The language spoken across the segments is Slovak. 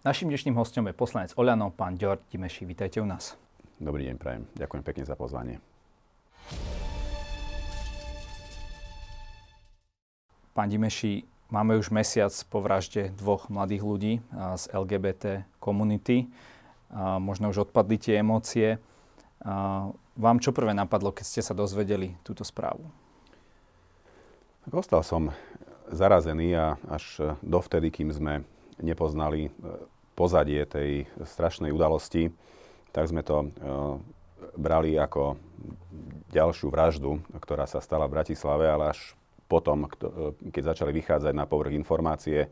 Našim dnešným hostom je poslanec Oľano, pán Ďorď Dimeši. Vítajte u nás. Dobrý deň, prajem. Ďakujem pekne za pozvanie. Pán Dimeši, máme už mesiac po vražde dvoch mladých ľudí z LGBT komunity. Možno už odpadli tie emócie. Vám čo prvé napadlo, keď ste sa dozvedeli túto správu? Ostal som zarazený a až dovtedy, kým sme nepoznali e, pozadie tej strašnej udalosti, tak sme to e, brali ako ďalšiu vraždu, ktorá sa stala v Bratislave, ale až potom, e, keď začali vychádzať na povrch informácie,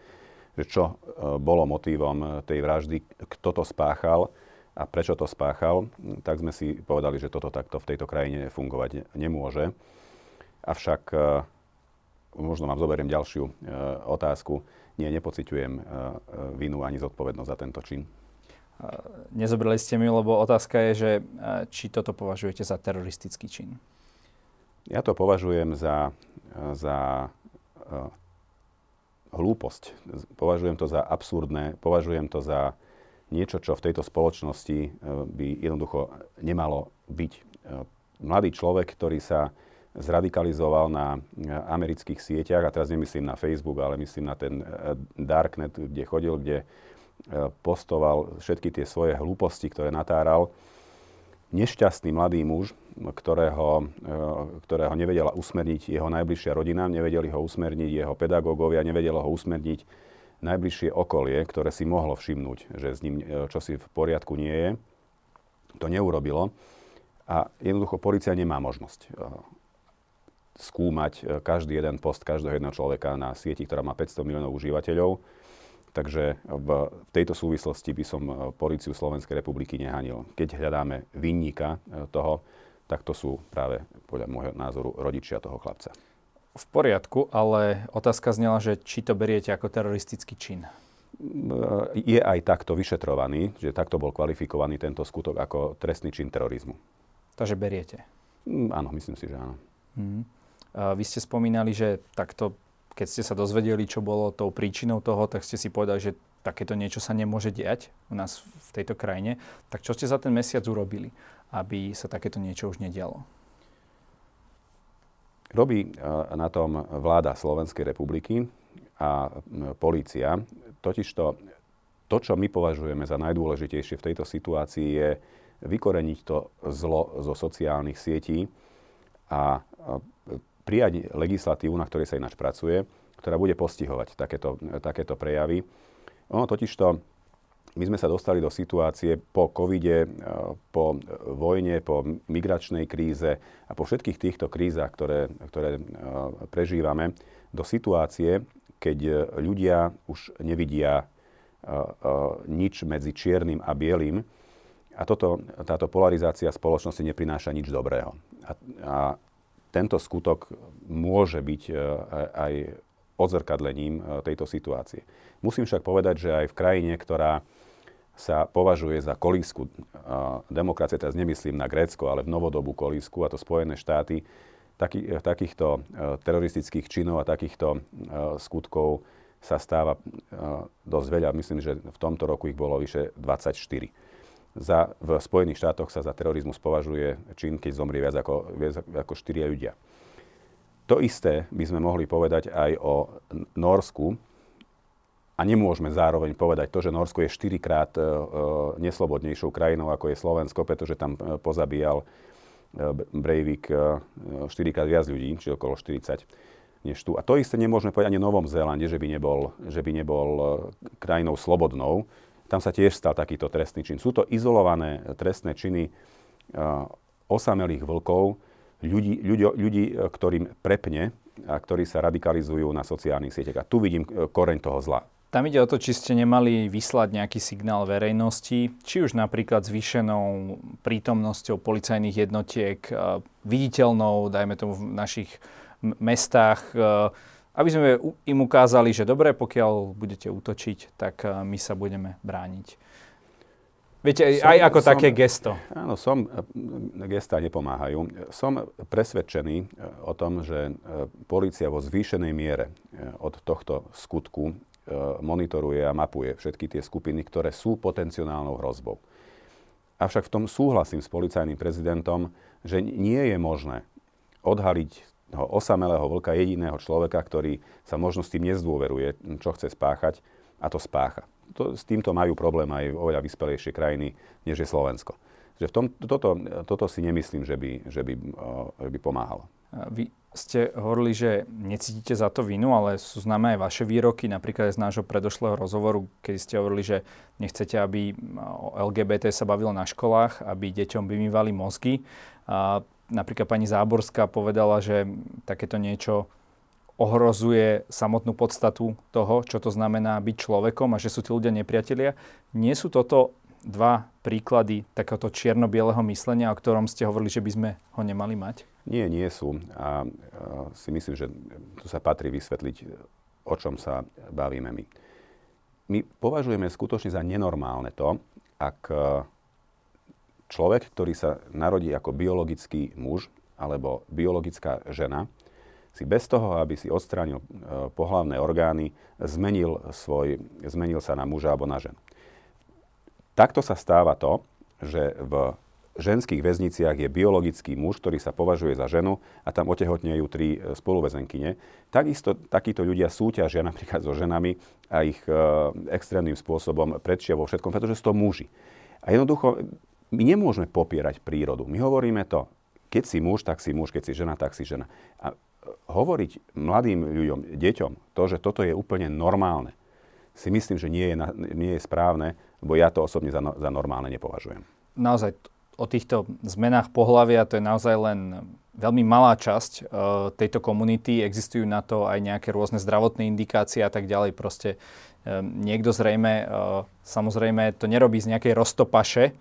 že čo bolo motívom tej vraždy, kto to spáchal, a prečo to spáchal, tak sme si povedali, že toto takto v tejto krajine fungovať nemôže. Avšak možno vám zoberiem ďalšiu otázku. Nie, nepociťujem e, vinu ani zodpovednosť za tento čin. Nezobrali ste mi, lebo otázka je, že či toto považujete za teroristický čin. Ja to považujem za, za hlúposť. Považujem to za absurdné, považujem to za niečo, čo v tejto spoločnosti by jednoducho nemalo byť. Mladý človek, ktorý sa zradikalizoval na e, amerických sieťach, a teraz nemyslím na Facebook, ale myslím na ten Darknet, kde chodil, kde postoval všetky tie svoje hlúposti, ktoré natáral. Nešťastný mladý muž, ktorého, ktorého nevedela usmerniť jeho najbližšia rodina, nevedeli ho usmerniť jeho pedagógovia, nevedelo ho usmerniť najbližšie okolie, ktoré si mohlo všimnúť, že s ním e, čosi v poriadku nie je, to neurobilo. A jednoducho policia nemá možnosť e, skúmať e, každý jeden post každého jedného človeka na sieti, ktorá má 500 miliónov užívateľov. Takže v tejto súvislosti by som policiu Slovenskej republiky nehanil. Keď hľadáme vinníka toho, tak to sú práve podľa môjho názoru rodičia toho chlapca v poriadku, ale otázka znela, že či to beriete ako teroristický čin. Je aj takto vyšetrovaný, že takto bol kvalifikovaný tento skutok ako trestný čin terorizmu. Takže beriete? Mm, áno, myslím si, že áno. Mm. Vy ste spomínali, že takto, keď ste sa dozvedeli, čo bolo tou príčinou toho, tak ste si povedali, že takéto niečo sa nemôže diať u nás v tejto krajine. Tak čo ste za ten mesiac urobili, aby sa takéto niečo už nedialo? Robí na tom vláda Slovenskej republiky a polícia. Totižto to, čo my považujeme za najdôležitejšie v tejto situácii, je vykoreniť to zlo zo sociálnych sietí a prijať legislatívu, na ktorej sa ináč pracuje, ktorá bude postihovať takéto, takéto prejavy. Ono totižto my sme sa dostali do situácie po covide, e, po vojne, po migračnej kríze a po všetkých týchto krízach, ktoré, ktoré e, prežívame, do situácie, keď ľudia už nevidia e, nič medzi čiernym a bielým. A toto, táto polarizácia spoločnosti neprináša nič dobrého. A, a tento skutok môže byť aj odzrkadlením tejto situácie. Musím však povedať, že aj v krajine, ktorá sa považuje za kolísku demokracie, teraz nemyslím na Grécko, ale v novodobú kolísku, a to Spojené štáty, taký, takýchto e, teroristických činov a takýchto e, skutkov sa stáva e, dosť veľa. Myslím, že v tomto roku ich bolo vyše 24. Za, v Spojených štátoch sa za terorizmus považuje čin, keď zomrie viac ako, viac ako 4 ľudia. To isté by sme mohli povedať aj o Norsku, a nemôžeme zároveň povedať to, že Norsko je štyrikrát uh, neslobodnejšou krajinou, ako je Slovensko, pretože tam uh, pozabíjal Breivik uh, štyrikrát viac ľudí, či okolo 40 než tu. A to isté nemôžeme povedať ani Novom Zélande, že by nebol, že by nebol krajinou slobodnou. Tam sa tiež stal takýto trestný čin. Sú to izolované trestné činy uh, osamelých vlkov, ľudí, ľudí, ľudí, ktorým prepne a ktorí sa radikalizujú na sociálnych sieťach. A tu vidím koreň toho zla. Tam ide o to, či ste nemali vyslať nejaký signál verejnosti, či už napríklad zvýšenou prítomnosťou policajných jednotiek, e, viditeľnou, dajme tomu v našich mestách, e, aby sme im ukázali, že dobre, pokiaľ budete útočiť, tak e, my sa budeme brániť. Viete, som, aj ako som, také gesto. Áno, som, gesta nepomáhajú. Som presvedčený o tom, že policia vo zvýšenej miere od tohto skutku monitoruje a mapuje všetky tie skupiny, ktoré sú potenciálnou hrozbou. Avšak v tom súhlasím s policajným prezidentom, že nie je možné odhaliť osamelého vlka jediného človeka, ktorý sa možno s tým nezdôveruje, čo chce spáchať a to spácha. To, s týmto majú problém aj oveľa vyspelejšie krajiny, než je Slovensko. Že v tom, toto, toto si nemyslím, že by, že by, že by pomáhalo. Vy ste hovorili, že necítite za to vinu, ale sú známe aj vaše výroky, napríklad z nášho predošlého rozhovoru, keď ste hovorili, že nechcete, aby LGBT sa bavilo na školách, aby deťom vymývali mozgy. A napríklad pani Záborská povedala, že takéto niečo ohrozuje samotnú podstatu toho, čo to znamená byť človekom a že sú tí ľudia nepriatelia. Nie sú toto dva príklady takéhoto čierno-bieleho myslenia, o ktorom ste hovorili, že by sme ho nemali mať? Nie, nie sú. A, a si myslím, že tu sa patrí vysvetliť, o čom sa bavíme my. My považujeme skutočne za nenormálne to, ak e, človek, ktorý sa narodí ako biologický muž alebo biologická žena, si bez toho, aby si odstránil e, pohlavné orgány, zmenil, svoj, zmenil sa na muža alebo na ženu. Takto sa stáva to, že v ženských väzniciach je biologický muž, ktorý sa považuje za ženu a tam otehotnejú tri e, spoluväzenkyne. Takisto takíto ľudia súťažia napríklad so ženami a ich e, extrémnym spôsobom predčia vo všetkom, pretože sú to muži. A jednoducho, my nemôžeme popierať prírodu. My hovoríme to, keď si muž, tak si muž, keď si žena, tak si žena. A e, hovoriť mladým ľuďom, deťom, to, že toto je úplne normálne, si myslím, že nie je, nie je správne, lebo ja to osobne za, no, za normálne nepovažujem. Naozaj o týchto zmenách pohľavia, to je naozaj len veľmi malá časť uh, tejto komunity. Existujú na to aj nejaké rôzne zdravotné indikácie a tak ďalej. Proste um, niekto zrejme, uh, samozrejme to nerobí z nejakej roztopaše,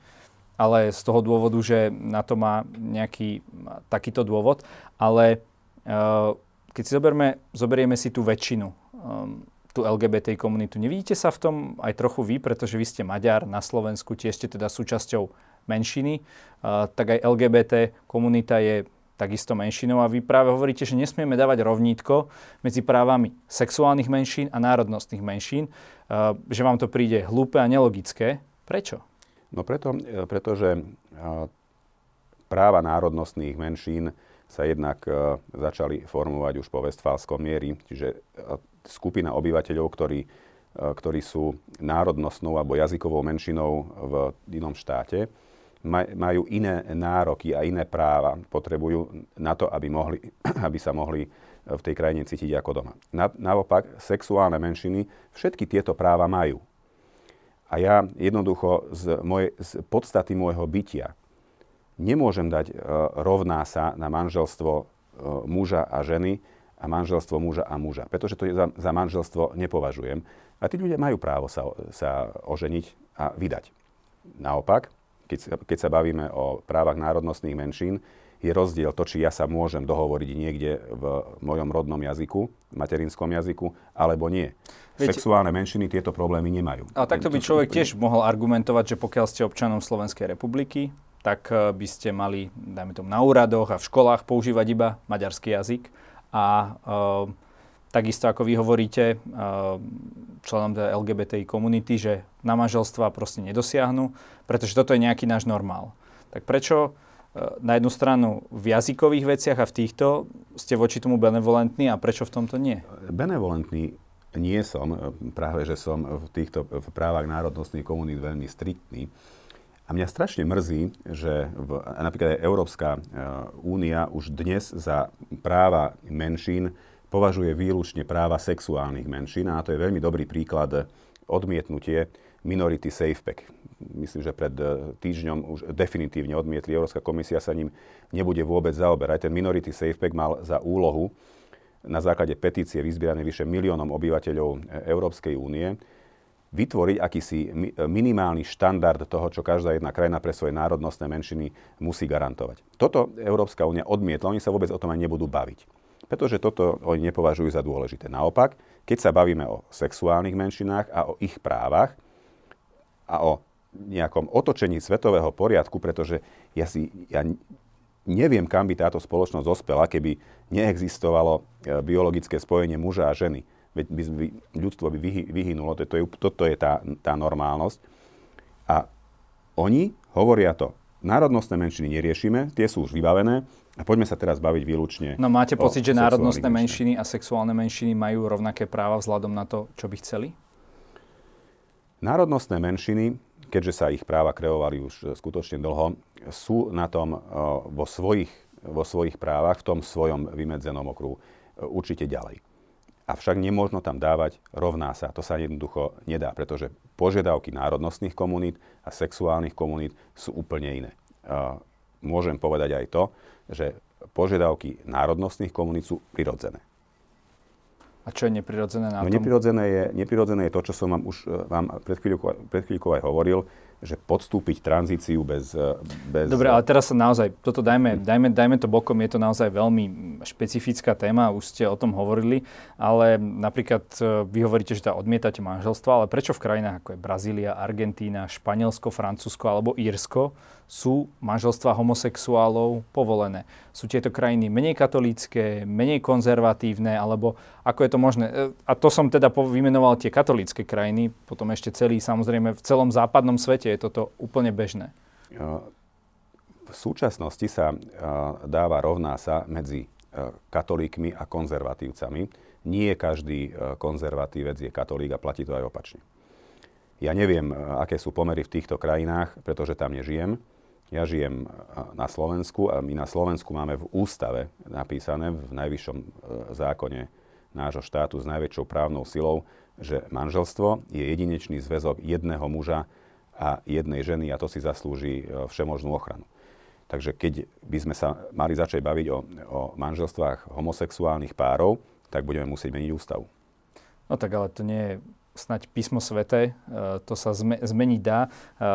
ale z toho dôvodu, že na to má nejaký takýto dôvod. Ale uh, keď si zoberme, zoberieme si tú väčšinu, um, tú LGBT komunitu, nevidíte sa v tom aj trochu vy, pretože vy ste Maďar na Slovensku, tiež ste teda súčasťou menšiny, tak aj LGBT komunita je takisto menšinou a vy práve hovoríte, že nesmieme dávať rovnítko medzi právami sexuálnych menšín a národnostných menšín, že vám to príde hlúpe a nelogické. Prečo? No preto, e, pretože práva národnostných menšín sa jednak e, začali formovať už po Westfálskom miery, čiže e, skupina obyvateľov, ktorí, ktorí sú národnostnou alebo jazykovou menšinou v inom štáte, majú iné nároky a iné práva, potrebujú na to, aby, mohli, aby sa mohli v tej krajine cítiť ako doma. naopak, sexuálne menšiny všetky tieto práva majú. A ja jednoducho z, moje, z podstaty môjho bytia nemôžem dať e, rovná sa na manželstvo e, muža a ženy a manželstvo muža a muža, pretože to za, za manželstvo nepovažujem. A tí ľudia majú právo sa, sa oženiť a vydať. Naopak, keď, keď sa bavíme o právach národnostných menšín, je rozdiel to, či ja sa môžem dohovoriť niekde v mojom rodnom jazyku, materinskom jazyku, alebo nie. Veď, Sexuálne menšiny tieto problémy nemajú. A takto by človek tiež mohol argumentovať, že pokiaľ ste občanom Slovenskej republiky, tak eh, by ste mali, dajme tomu, na úradoch a v školách používať iba maďarský jazyk. A uh, takisto ako vy hovoríte členom LGBTI komunity, že na manželstva proste nedosiahnu, pretože toto je nejaký náš normál. Tak prečo e, na jednu stranu v jazykových veciach a v týchto ste voči tomu benevolentní a prečo v tomto nie? Benevolentný nie som, práve že som v týchto v právach národnostných komunít veľmi striktný. A mňa strašne mrzí, že v, napríklad aj Európska e, únia už dnes za práva menšín považuje výlučne práva sexuálnych menšín a to je veľmi dobrý príklad odmietnutie Minority Safe Pack. Myslím, že pred e, týždňom už definitívne odmietli. Európska komisia sa ním nebude vôbec zaoberať. Ten Minority Safe Pack mal za úlohu na základe petície vyzbieranej vyše miliónom obyvateľov e, Európskej únie vytvoriť akýsi minimálny štandard toho, čo každá jedna krajina pre svoje národnostné menšiny musí garantovať. Toto Európska únia odmietla, oni sa vôbec o tom aj nebudú baviť pretože toto oni nepovažujú za dôležité. Naopak, keď sa bavíme o sexuálnych menšinách a o ich právach a o nejakom otočení svetového poriadku, pretože ja si ja neviem, kam by táto spoločnosť dospela, keby neexistovalo e, biologické spojenie muža a ženy. veď by, by, ľudstvo by vyhy, vyhynulo, to, to je, toto je tá, tá normálnosť. A oni hovoria to, národnostné menšiny neriešime, tie sú už vybavené, a poďme sa teraz baviť výlučne. No máte pocit, že národnostné menšiny a sexuálne menšiny majú rovnaké práva vzhľadom na to, čo by chceli? Národnostné menšiny, keďže sa ich práva kreovali už skutočne dlho, sú na tom vo svojich, vo svojich právach, v tom svojom vymedzenom okruhu určite ďalej. Avšak nemôžno tam dávať rovná sa. To sa jednoducho nedá, pretože požiadavky národnostných komunít a sexuálnych komunít sú úplne iné. Môžem povedať aj to, že požiadavky národnostných komunít sú prirodzené. A čo je neprirodzené na no, tom? Neprirodzené je, neprirodzené je to, čo som vám už e, vám pred chvíľkou, pred chvíľkou aj hovoril, že podstúpiť tranzíciu bez... E, bez... Dobre, ale teraz sa naozaj, toto dajme, dajme, dajme to bokom, je to naozaj veľmi špecifická téma, už ste o tom hovorili, ale napríklad e, vy hovoríte, že tá odmietate manželstvo, ale prečo v krajinách ako je Brazília, Argentína, Španielsko, Francúzsko alebo Írsko sú manželstva homosexuálov povolené? Sú tieto krajiny menej katolícke, menej konzervatívne, alebo ako je to možné? E, a to som teda vymenoval tie katolícke krajiny, potom ešte celý, samozrejme, v celom západnom svete je toto úplne bežné. V súčasnosti sa dáva rovná sa medzi katolíkmi a konzervatívcami. Nie každý konzervatívec je katolík a platí to aj opačne. Ja neviem, aké sú pomery v týchto krajinách, pretože tam nežijem. Ja žijem na Slovensku a my na Slovensku máme v ústave napísané v najvyššom e, zákone nášho štátu s najväčšou právnou silou, že manželstvo je jedinečný zväzok jedného muža a jednej ženy a to si zaslúži e, všemožnú ochranu. Takže keď by sme sa mali začať baviť o, o manželstvách homosexuálnych párov, tak budeme musieť meniť ústavu. No tak ale to nie je snať písmo svete, e, to sa zmeniť dá. E,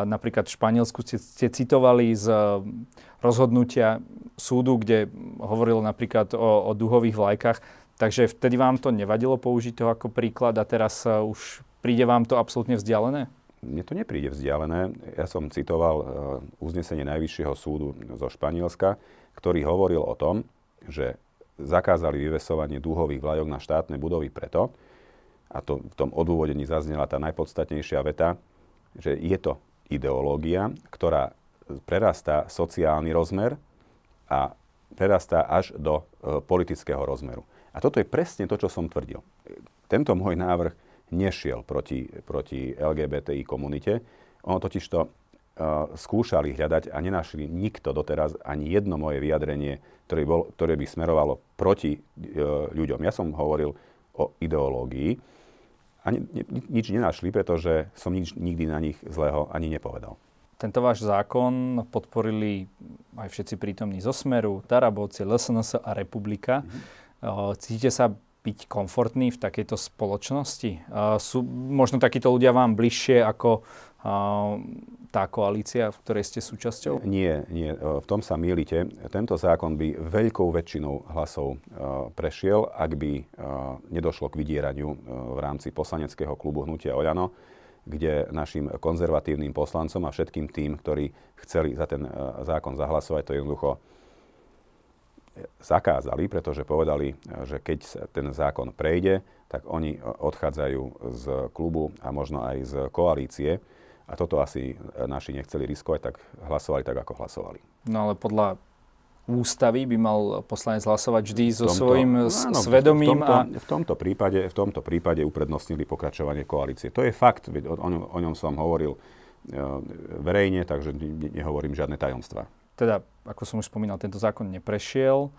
napríklad v Španielsku ste, ste citovali z e, rozhodnutia súdu, kde hovorilo napríklad o, o duhových vlajkách, takže vtedy vám to nevadilo použiť to ako príklad a teraz už príde vám to absolútne vzdialené? Mne to nepríde vzdialené. Ja som citoval uznesenie Najvyššieho súdu zo Španielska, ktorý hovoril o tom, že zakázali vyvesovanie dúhových vlajok na štátne budovy preto, a to v tom odôvodení zaznela tá najpodstatnejšia veta, že je to ideológia, ktorá prerastá sociálny rozmer a prerastá až do e, politického rozmeru. A toto je presne to, čo som tvrdil. Tento môj návrh nešiel proti, proti LGBTI komunite. Ono totiž to uh, skúšali hľadať a nenašli nikto doteraz ani jedno moje vyjadrenie, ktoré, bol, ktoré by smerovalo proti uh, ľuďom. Ja som hovoril o ideológii ani nič nenašli, pretože som nič nikdy na nich zlého ani nepovedal. Tento váš zákon podporili aj všetci prítomní zo Smeru, Tarabovci, LSNS a Republika. Mm-hmm. Cítite sa byť komfortní v takejto spoločnosti? Sú možno takíto ľudia vám bližšie ako tá koalícia, v ktorej ste súčasťou? Nie, nie. V tom sa mýlite. Tento zákon by veľkou väčšinou hlasov prešiel, ak by nedošlo k vydieraniu v rámci poslaneckého klubu Hnutia Oľano, kde našim konzervatívnym poslancom a všetkým tým, ktorí chceli za ten zákon zahlasovať, to jednoducho zakázali, pretože povedali, že keď ten zákon prejde, tak oni odchádzajú z klubu a možno aj z koalície. A toto asi naši nechceli riskovať, tak hlasovali tak, ako hlasovali. No ale podľa ústavy by mal poslanec hlasovať vždy so tomto, svojím áno, svedomím. V tomto, a... v, tomto prípade, v tomto prípade uprednostnili pokračovanie koalície. To je fakt, o, o, o ňom som hovoril e, verejne, takže nehovorím žiadne tajomstvá teda, ako som už spomínal, tento zákon neprešiel.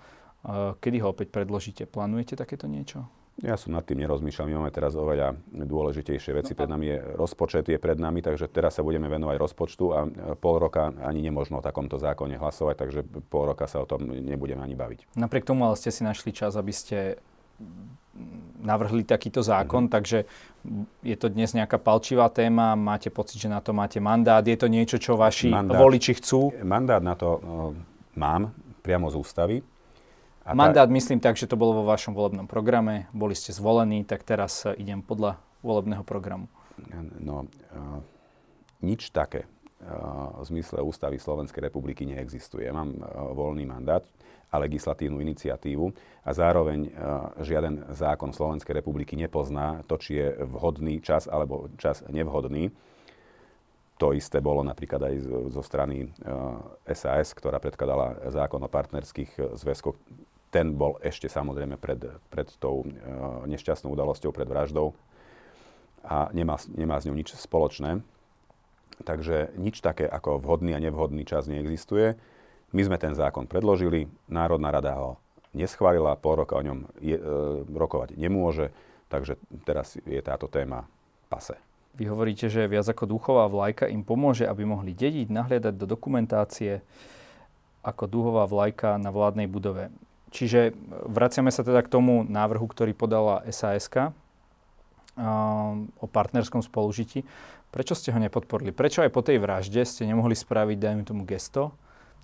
Kedy ho opäť predložíte? Plánujete takéto niečo? Ja som nad tým nerozmýšľal. My máme teraz oveľa dôležitejšie veci. No pred nami je rozpočet, je pred nami, takže teraz sa budeme venovať rozpočtu a pol roka ani nemožno o takomto zákone hlasovať, takže pol roka sa o tom nebudeme ani baviť. Napriek tomu ale ste si našli čas, aby ste navrhli takýto zákon, mm-hmm. takže je to dnes nejaká palčivá téma, máte pocit, že na to máte mandát, je to niečo, čo vaši mandát, voliči chcú? Mandát na to uh, mám priamo z ústavy. A mandát tá... myslím tak, že to bolo vo vašom volebnom programe, boli ste zvolení, tak teraz idem podľa volebného programu. No, uh, nič také v zmysle ústavy Slovenskej republiky neexistuje. Mám voľný mandát a legislatívnu iniciatívu a zároveň žiaden zákon Slovenskej republiky nepozná to, či je vhodný čas alebo čas nevhodný. To isté bolo napríklad aj zo strany SAS, ktorá predkladala zákon o partnerských zväzkoch. Ten bol ešte samozrejme pred, pred tou nešťastnou udalosťou, pred vraždou a nemá, nemá s ňou nič spoločné. Takže nič také ako vhodný a nevhodný čas neexistuje. My sme ten zákon predložili, Národná rada ho neschválila, pol roka o ňom je, e, rokovať nemôže, takže teraz je táto téma pase. Vy hovoríte, že viac ako duchová vlajka im pomôže, aby mohli dediť, nahliadať do dokumentácie ako duhová vlajka na vládnej budove. Čiže vraciame sa teda k tomu návrhu, ktorý podala SASK, o partnerskom spolužití. Prečo ste ho nepodporili? Prečo aj po tej vražde ste nemohli spraviť, dajme tomu, gesto,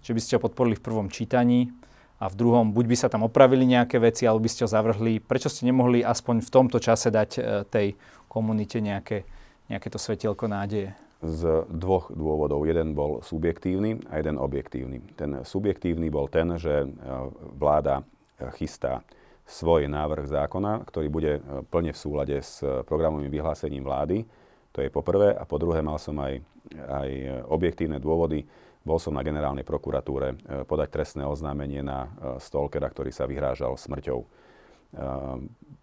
že by ste ho podporili v prvom čítaní a v druhom buď by sa tam opravili nejaké veci, alebo by ste ho zavrhli. Prečo ste nemohli aspoň v tomto čase dať e, tej komunite nejaké, nejaké to svetielko nádeje? Z dvoch dôvodov. Jeden bol subjektívny a jeden objektívny. Ten subjektívny bol ten, že e, vláda chystá svoj návrh zákona, ktorý bude e, plne v súlade s e, programovým vyhlásením vlády. To je po prvé. A po druhé mal som aj, aj objektívne dôvody. Bol som na generálnej prokuratúre e, podať trestné oznámenie na stalkera, ktorý sa vyhrážal smrťou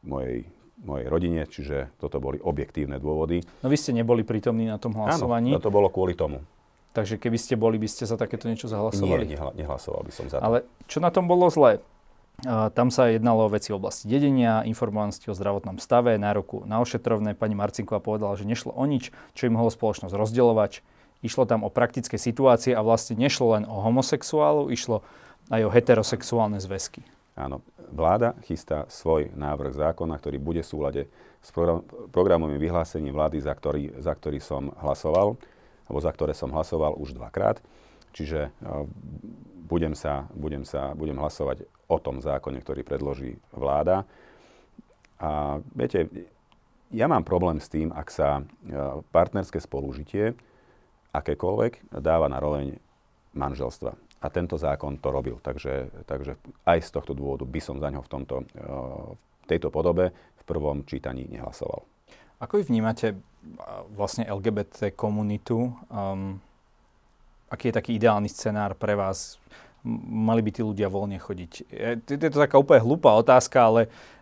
mojej, mojej rodine, čiže toto boli objektívne dôvody. No vy ste neboli prítomní na tom hlasovaní. Áno, to bolo kvôli tomu. Takže keby ste boli, by ste za takéto niečo zahlasovali? Nie, nehlasoval by som za to. Ale čo na tom bolo zlé? Tam sa jednalo o veci v oblasti dedenia, informovanosti o zdravotnom stave, nároku na ošetrovné. Pani Marcinková povedala, že nešlo o nič, čo im mohlo spoločnosť rozdielovať. Išlo tam o praktické situácie a vlastne nešlo len o homosexuálov, išlo aj o heterosexuálne zväzky. Áno, vláda chystá svoj návrh zákona, ktorý bude v súlade s program, programovým vyhlásením vlády, za ktorý, za ktorý som hlasoval, alebo za ktoré som hlasoval už dvakrát. Čiže budem, sa, budem, sa, budem hlasovať o tom zákone, ktorý predloží vláda. A viete, ja mám problém s tým, ak sa e, partnerské spolužitie akékoľvek dáva na roveň manželstva. A tento zákon to robil. Takže, takže aj z tohto dôvodu by som za ňo v, tomto, e, v tejto podobe v prvom čítaní nehlasoval. Ako vy vnímate vlastne LGBT komunitu? Um, aký je taký ideálny scenár pre vás? Mali by tí ľudia voľne chodiť? Je to taká úplne hlúpa otázka, ale uh,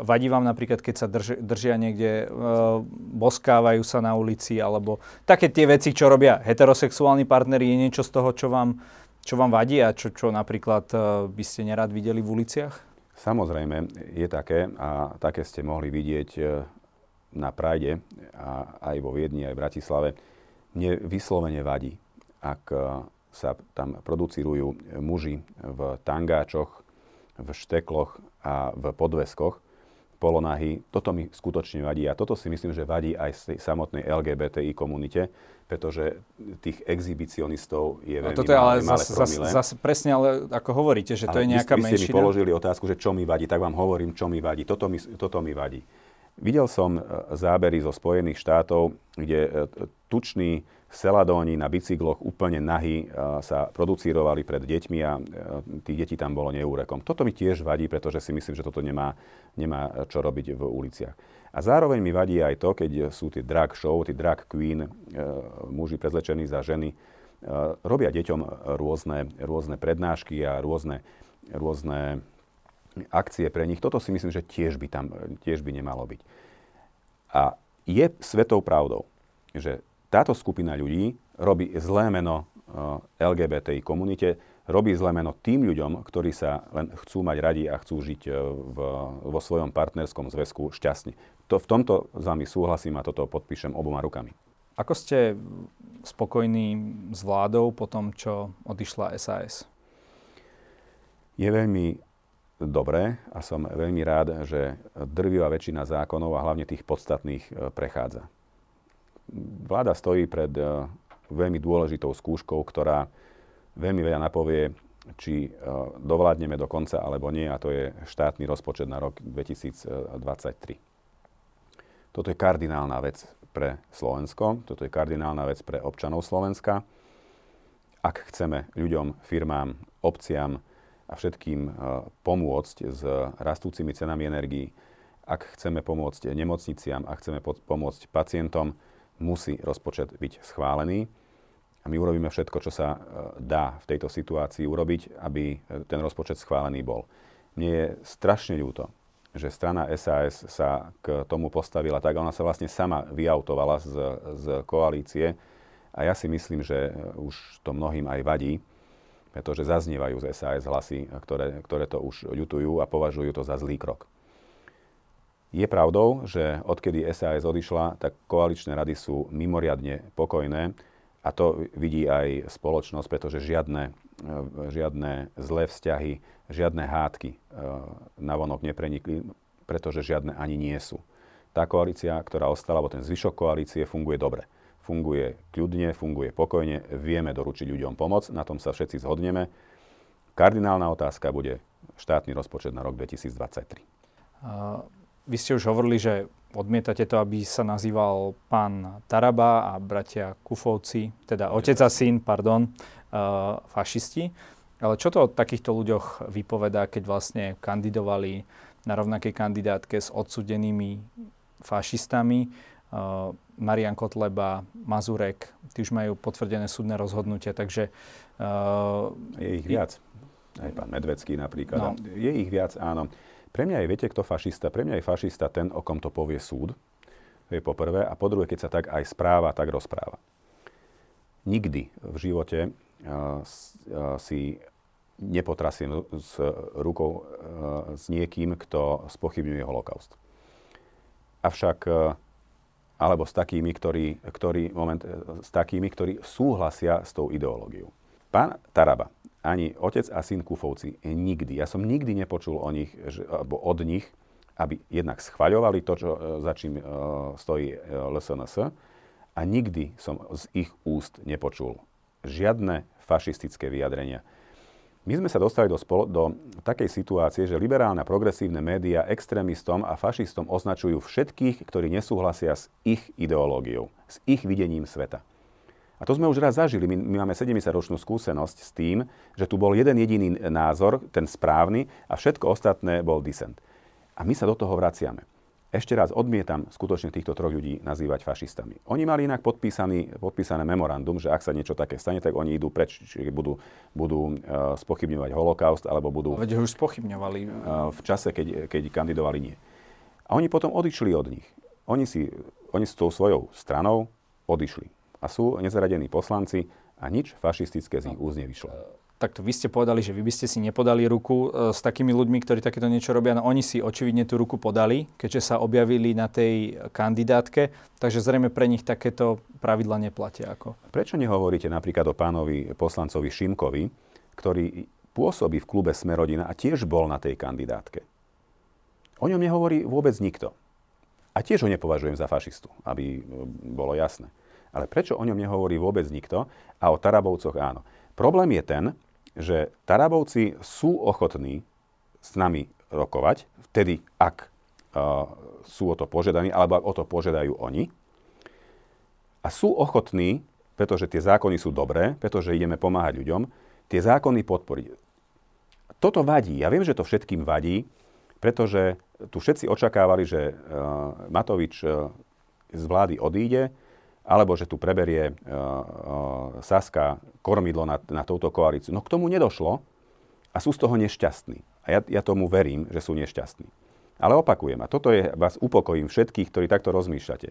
vadí vám napríklad, keď sa drž, držia niekde, uh, boskávajú sa na ulici, alebo také tie veci, čo robia heterosexuálni partneri, je niečo z toho, čo vám, čo vám vadí a čo, čo napríklad uh, by ste nerad videli v uliciach? Samozrejme, je také a také ste mohli vidieť na Prajde a aj vo Viedni, aj v Bratislave. Mne vyslovene vadí, ak sa tam producírujú muži v tangáčoch, v štekloch a v podveskoch, polonahy. Toto mi skutočne vadí a toto si myslím, že vadí aj samotnej LGBTI komunite, pretože tých exhibicionistov je veľmi toto je ale zase zas, zas, presne ale ako hovoríte, že to ale je nejaká vy, vy ste mi položili otázku, že čo mi vadí, tak vám hovorím, čo mi vadí. Toto mi, toto mi vadí. Videl som e, zábery zo Spojených štátov, kde e, tuční seladóni na bicykloch úplne nahy sa producírovali pred deťmi a tých detí tam bolo neúrekom. Toto mi tiež vadí, pretože si myslím, že toto nemá, nemá čo robiť v uliciach. A zároveň mi vadí aj to, keď sú tie drag show, tie drag queen, e, muži prezlečení za ženy, e, robia deťom rôzne, rôzne prednášky a rôzne, rôzne akcie pre nich. Toto si myslím, že tiež by tam tiež by nemalo byť. A je svetou pravdou, že táto skupina ľudí robí zlé meno eh, LGBTI komunite, robí zlé meno tým ľuďom, ktorí sa len chcú mať radi a chcú žiť eh, v, vo svojom partnerskom zväzku šťastne. To, v tomto s vami súhlasím a toto podpíšem oboma rukami. Ako ste spokojní s vládou po tom, čo odišla SAS? Je veľmi dobré a som veľmi rád, že drvivá väčšina zákonov a hlavne tých podstatných eh, prechádza vláda stojí pred eh, veľmi dôležitou skúškou, ktorá veľmi veľa napovie, či eh, dovládneme do konca alebo nie, a to je štátny rozpočet na rok 2023. Toto je kardinálna vec pre Slovensko, toto je kardinálna vec pre občanov Slovenska. Ak chceme ľuďom, firmám, obciam a všetkým e, pomôcť s rastúcimi cenami energií, ak chceme pomôcť nemocniciam, ak chceme pomôcť pacientom, musí rozpočet byť schválený. A my urobíme všetko, čo sa e, dá v tejto situácii urobiť, aby ten rozpočet schválený bol. Mne je strašne ľúto, že strana SAS sa k tomu postavila tak, ona sa vlastne sama vyautovala z, z koalície a ja si myslím, že už to mnohým aj vadí, pretože zaznievajú z SAS hlasy, ktoré, ktoré to už ľutujú a považujú to za zlý krok. Je pravdou, že odkedy SAS odišla, tak koaličné rady sú mimoriadne pokojné a to vidí aj spoločnosť, pretože žiadne, žiadne zlé vzťahy, žiadne hádky e, na vonok neprenikli, pretože žiadne ani nie sú. Tá koalícia, ktorá ostala, alebo ten zvyšok koalície funguje dobre. Funguje kľudne, funguje pokojne, vieme doručiť ľuďom pomoc, na tom sa všetci zhodneme. Kardinálna otázka bude štátny rozpočet na rok 2023. Uh, vy ste už hovorili, že odmietate to, aby sa nazýval pán Taraba a bratia Kufovci, teda otec a syn, pardon, uh, fašisti. Ale čo to o takýchto ľuďoch vypovedá, keď vlastne kandidovali na rovnakej kandidátke s odsudenými fašistami? Uh, Marian Kotleba, Mazurek, tí už majú potvrdené súdne rozhodnutia, takže... Uh, je ich viac. Aj pán Medvecký napríklad. No. Je ich viac, áno. Pre mňa je, viete, kto fašista? Pre mňa je fašista ten, o kom to povie súd. To je po prvé. A po druhé, keď sa tak aj správa, tak rozpráva. Nikdy v živote uh, uh, si nepotrasiem s rukou uh, s niekým, kto spochybňuje holokaust. Avšak alebo s takými, ktorí, ktorí, moment, s takými, ktorí súhlasia s tou ideológiou. Pán Taraba, ani otec a syn Kufovci nikdy, ja som nikdy nepočul o nich, že, alebo od nich, aby jednak schvaľovali to, čo, e, za čím uh, stojí e, LSNS a nikdy som z ich úst nepočul žiadne fašistické vyjadrenia. My sme sa dostali do, spolo- do takej situácie, že liberálne progresívne médiá extrémistom a fašistom označujú všetkých, ktorí nesúhlasia s ich ideológiou, s ich videním sveta. A to sme už raz zažili. My, my máme 70-ročnú skúsenosť s tým, že tu bol jeden jediný názor, ten správny, a všetko ostatné bol disent. A my sa do toho vraciame. Ešte raz odmietam skutočne týchto troch ľudí nazývať fašistami. Oni mali inak podpísaný, podpísané memorandum, že ak sa niečo také stane, tak oni idú preč, čiže budú, budú uh, spochybňovať holokaust, alebo budú... Veď ho už spochybňovali. Uh, v čase, keď, keď kandidovali nie. A oni potom odišli od nich. Oni, si, oni s tou svojou stranou odišli a sú nezaradení poslanci a nič fašistické z ich úz nevyšlo. Takto vy ste povedali, že vy by ste si nepodali ruku e, s takými ľuďmi, ktorí takéto niečo robia. No oni si očividne tú ruku podali, keďže sa objavili na tej kandidátke, takže zrejme pre nich takéto pravidla neplatia. Ako. Prečo nehovoríte napríklad o pánovi poslancovi Šimkovi, ktorý pôsobí v klube Smerodina a tiež bol na tej kandidátke? O ňom nehovorí vôbec nikto. A tiež ho nepovažujem za fašistu, aby e, bolo jasné. Ale prečo o ňom nehovorí vôbec nikto a o Tarabovcoch áno? Problém je ten, že Tarabovci sú ochotní s nami rokovať, vtedy ak uh, sú o to požiadaní, alebo ak o to požiadajú oni. A sú ochotní, pretože tie zákony sú dobré, pretože ideme pomáhať ľuďom, tie zákony podporiť. Toto vadí. Ja viem, že to všetkým vadí, pretože tu všetci očakávali, že uh, Matovič uh, z vlády odíde, alebo že tu preberie uh, uh, Saska kormidlo na, na touto koalíciu. No k tomu nedošlo a sú z toho nešťastní. A ja, ja tomu verím, že sú nešťastní. Ale opakujem, a toto je, vás upokojím všetkých, ktorí takto rozmýšľate.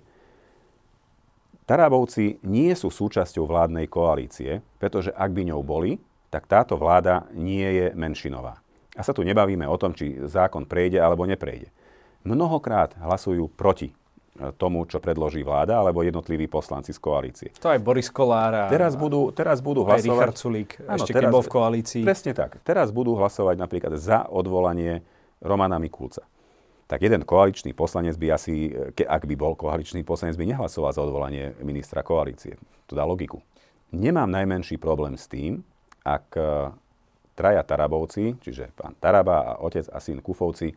Tarabovci nie sú súčasťou vládnej koalície, pretože ak by ňou boli, tak táto vláda nie je menšinová. A sa tu nebavíme o tom, či zákon prejde alebo neprejde. Mnohokrát hlasujú proti tomu, čo predloží vláda, alebo jednotliví poslanci z koalície. To aj Boris Kolár a teraz budú, teraz budú hlasovať... Aj Richard Sulík, áno, ešte teraz, keď bol v koalícii. Presne tak. Teraz budú hlasovať napríklad za odvolanie Romana Mikulca. Tak jeden koaličný poslanec by asi, ak by bol koaličný poslanec, by nehlasoval za odvolanie ministra koalície. To dá logiku. Nemám najmenší problém s tým, ak e, traja Tarabovci, čiže pán Taraba a otec a syn Kufovci,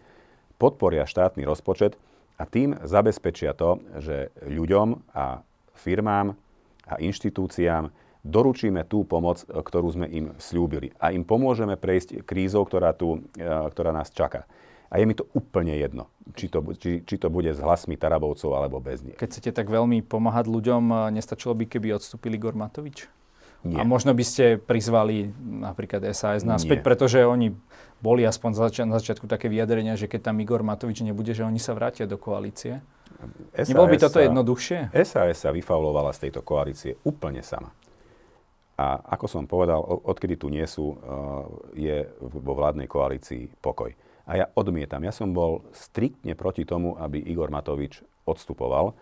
podporia štátny rozpočet, A tým zabezpečia to, že ľuďom a firmám a inštitúciám doručíme tú pomoc, ktorú sme im slúbili. A im pomôžeme prejsť krízou, ktorá, tu, e, ktorá nás čaká. A je mi to úplne jedno, či to, či, či to bude s hlasmi Tarabovcov alebo bez nich. Keď chcete tak veľmi pomáhať ľuďom, e, nestačilo by, keby odstúpili Gormatovič? Nie. A možno by ste prizvali napríklad SAS naspäť, Nie. pretože oni boli aspoň zač- na začiatku také vyjadrenia, že keď tam Igor Matovič nebude, že oni sa vrátia do koalície. SAS Nebolo by toto sa- jednoduchšie? SAS sa vyfaulovala z tejto koalície úplne sama. A ako som povedal, odkedy tu nie sú, uh, je vo vládnej koalícii pokoj. A ja odmietam. Ja som bol striktne proti tomu, aby Igor Matovič odstupoval,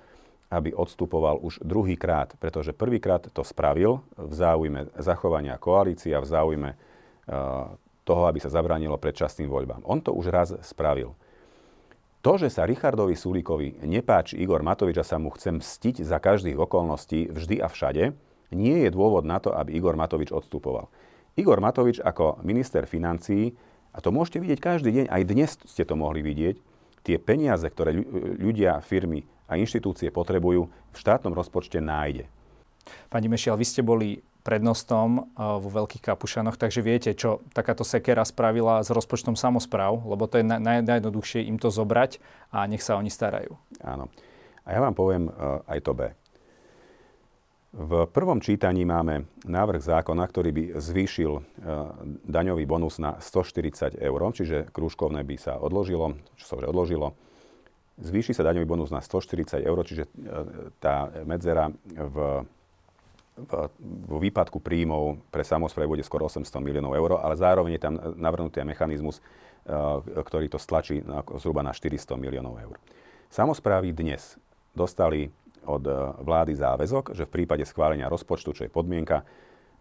aby odstupoval už druhýkrát, pretože prvýkrát to spravil v záujme zachovania koalície a v záujme uh, toho, aby sa zabránilo predčasným voľbám. On to už raz spravil. To, že sa Richardovi Sulíkovi nepáči Igor Matovič a sa mu chce mstiť za každých okolností vždy a všade, nie je dôvod na to, aby Igor Matovič odstupoval. Igor Matovič ako minister financií, a to môžete vidieť každý deň, aj dnes ste to mohli vidieť, tie peniaze, ktoré ľu- ľudia, firmy a inštitúcie potrebujú, v štátnom rozpočte nájde. Pani Mešiel, vy ste boli prednostom uh, vo Veľkých Kapušanoch, takže viete, čo takáto sekera spravila s rozpočtom samozpráv, lebo to je na, naj, najjednoduchšie im to zobrať a nech sa oni starajú. Áno. A ja vám poviem uh, aj to B. V prvom čítaní máme návrh zákona, ktorý by zvýšil uh, daňový bonus na 140 eur, čiže krúžkovné by sa odložilo, čo sa už odložilo. Zvýši sa daňový bonus na 140 eur, čiže uh, tá medzera v, vo výpadku príjmov pre samozprávy bude skoro 800 miliónov eur, ale zároveň je tam navrhnutý mechanizmus, uh, ktorý to stlačí na, zhruba na 400 miliónov eur. Samozprávy dnes dostali od eh, vlády záväzok, že v prípade schválenia rozpočtu, čo je podmienka,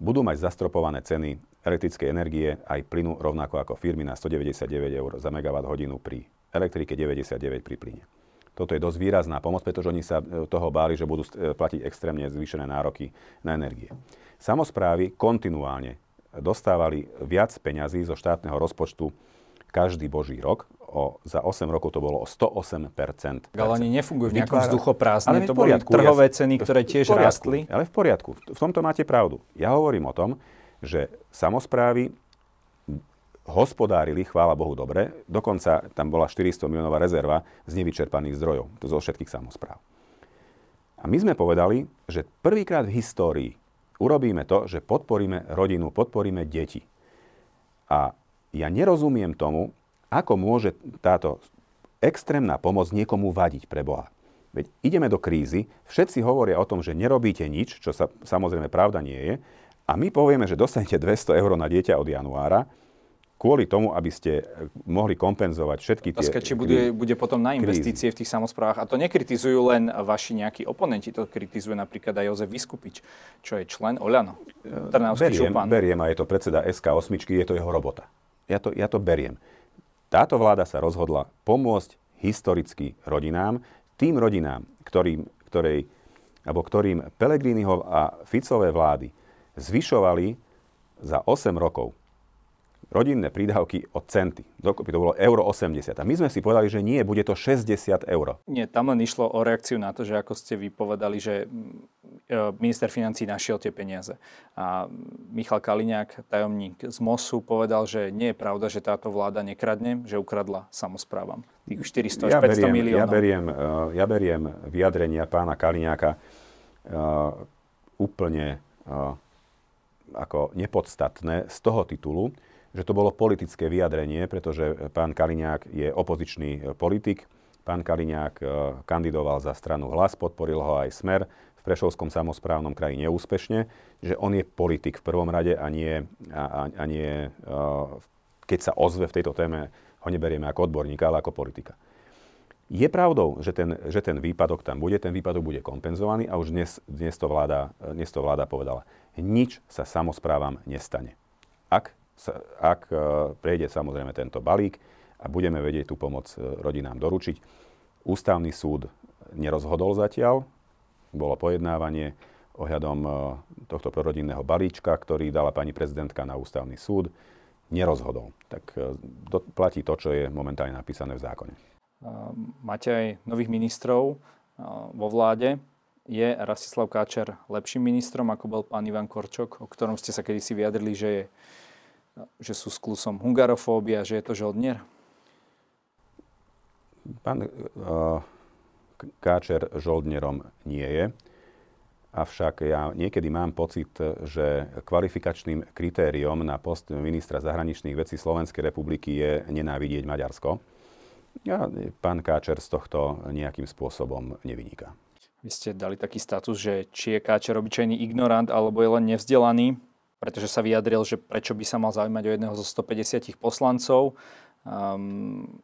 budú mať zastropované ceny elektrickej energie aj plynu rovnako ako firmy na 199 eur za megawatt hodinu pri elektrike, 99 pri plyne. Toto je dosť výrazná pomoc, pretože oni sa eh, toho báli, že budú eh, platiť extrémne zvýšené nároky na energie. Samozprávy kontinuálne dostávali viac peňazí zo štátneho rozpočtu každý boží rok. O, za 8 rokov to bolo o 108 Ale oni nefungujú v nejakom vzduchoprázdne, Ale to boli trhové ja- ceny, ktoré tiež poriadku, rástli. Ale v poriadku, v tomto máte pravdu. Ja hovorím o tom, že samozprávy hospodárili, chvála Bohu, dobre. Dokonca tam bola 400 miliónová rezerva z nevyčerpaných zdrojov, to zo všetkých samozpráv. A my sme povedali, že prvýkrát v histórii urobíme to, že podporíme rodinu, podporíme deti. A ja nerozumiem tomu, ako môže táto extrémna pomoc niekomu vadiť pre Boha. Veď ideme do krízy, všetci hovoria o tom, že nerobíte nič, čo sa samozrejme pravda nie je, a my povieme, že dostanete 200 eur na dieťa od januára, kvôli tomu, aby ste mohli kompenzovať všetky tie... Otázka, či bude, bude potom na investície v tých samozprávach. A to nekritizujú len vaši nejakí oponenti, to kritizuje napríklad aj Jozef Vyskupič, čo je člen Oľano, Trnavský beriem, župan. beriem a je to predseda SK8, je to jeho robota. Ja to, ja to beriem. Táto vláda sa rozhodla pomôcť historicky rodinám, tým rodinám, ktorým, ktorej, alebo ktorým Pelegriniho a Ficové vlády zvyšovali za 8 rokov rodinné prídavky o centy. Dokopy to bolo euro 80. A my sme si povedali, že nie, bude to 60 eur. Nie, tam len išlo o reakciu na to, že ako ste vy povedali, že mm, e, minister financí našiel tie peniaze. A Michal Kaliňák, tajomník z MOSu, povedal, že nie je pravda, že táto vláda nekradne, že ukradla samozprávam. Tých 400 až 500 beriem, miliónov. Ja beriem, uh, ja beriem vyjadrenia pána Kaliňáka uh, úplne uh, ako nepodstatné z toho titulu, že to bolo politické vyjadrenie, pretože pán Kaliňák je opozičný e, politik. Pán Kaliňák e, kandidoval za stranu Hlas, podporil ho aj Smer v Prešovskom samozprávnom kraji neúspešne, že on je politik v prvom rade a nie, a, a, nie e, keď sa ozve v tejto téme, ho neberieme ako odborníka, ale ako politika. Je pravdou, že ten, že ten výpadok tam bude, ten výpadok bude kompenzovaný a už dnes, dnes, to, vláda, dnes to vláda povedala. Nič sa samozprávam nestane. Ak ak e, prejde samozrejme tento balík a budeme vedieť tú pomoc e, rodinám doručiť. Ústavný súd nerozhodol zatiaľ, bolo pojednávanie ohľadom e, tohto prorodinného balíčka, ktorý dala pani prezidentka na ústavný súd, nerozhodol. Tak do, platí to, čo je momentálne napísané v zákone. Máte aj nových ministrov vo vláde. Je Rastislav Káčer lepším ministrom, ako bol pán Ivan Korčok, o ktorom ste sa kedysi vyjadrili, že, je, že sú s klusom hungarofóbia, že je to žoldnier? Pán uh, Káčer žoldnierom nie je. Avšak ja niekedy mám pocit, že kvalifikačným kritériom na post ministra zahraničných vecí Slovenskej republiky je nenávidieť Maďarsko. A pán Káčer z tohto nejakým spôsobom nevyniká. Vy ste dali taký status, že či je Káčer obyčajný ignorant alebo je len nevzdelaný, pretože sa vyjadril, že prečo by sa mal zaujímať o jedného zo 150 poslancov. Um,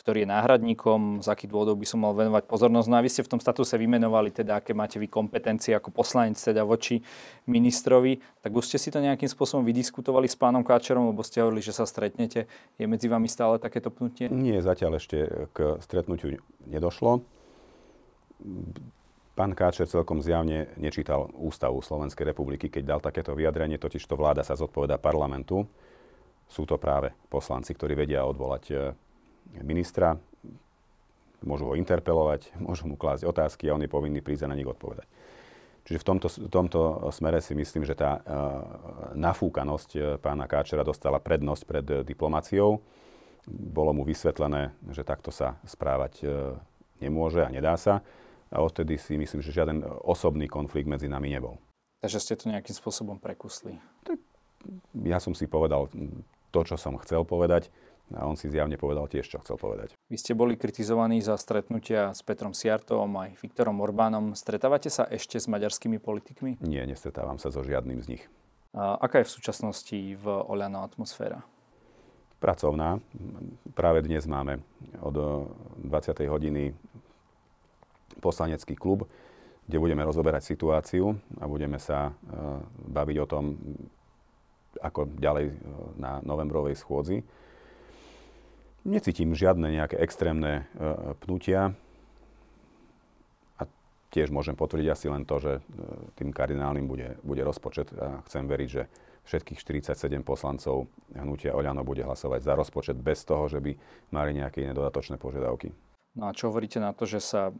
ktorý je náhradníkom, z akých dôvodov by som mal venovať pozornosť. No a vy ste v tom statuse vymenovali teda, aké máte vy kompetencie ako poslanec teda voči ministrovi. Tak už ste si to nejakým spôsobom vydiskutovali s pánom Káčerom, lebo ste hovorili, že sa stretnete. Je medzi vami stále takéto pnutie? Nie, zatiaľ ešte k stretnutiu nedošlo. Pán Káčer celkom zjavne nečítal ústavu Slovenskej republiky, keď dal takéto vyjadrenie, totiž to vláda sa zodpoveda parlamentu. Sú to práve poslanci, ktorí vedia odvolať ministra, môžu ho interpelovať, môžu mu klásť otázky a on je povinný prísť a na nich odpovedať. Čiže v tomto, v tomto smere si myslím, že tá uh, nafúkanosť uh, pána Káčera dostala prednosť pred uh, diplomáciou. Bolo mu vysvetlené, že takto sa správať uh, nemôže a nedá sa. A odtedy si myslím, že žiaden osobný konflikt medzi nami nebol. Takže ste to nejakým spôsobom prekusli? Tak ja som si povedal to, čo som chcel povedať a on si zjavne povedal tiež, čo chcel povedať. Vy ste boli kritizovaní za stretnutia s Petrom Siartovom aj Viktorom Orbánom. Stretávate sa ešte s maďarskými politikmi? Nie, nestretávam sa so žiadnym z nich. A aká je v súčasnosti v Oľano atmosféra? Pracovná. Práve dnes máme od 20. hodiny poslanecký klub, kde budeme rozoberať situáciu a budeme sa e, baviť o tom, ako ďalej e, na novembrovej schôdzi Necítim žiadne nejaké extrémne e, pnutia. A tiež môžem potvrdiť asi len to, že tým kardinálnym bude, bude rozpočet. A chcem veriť, že všetkých 47 poslancov hnutia Oľano bude hlasovať za rozpočet bez toho, že by mali nejaké iné dodatočné požiadavky. No a čo hovoríte na to, že sa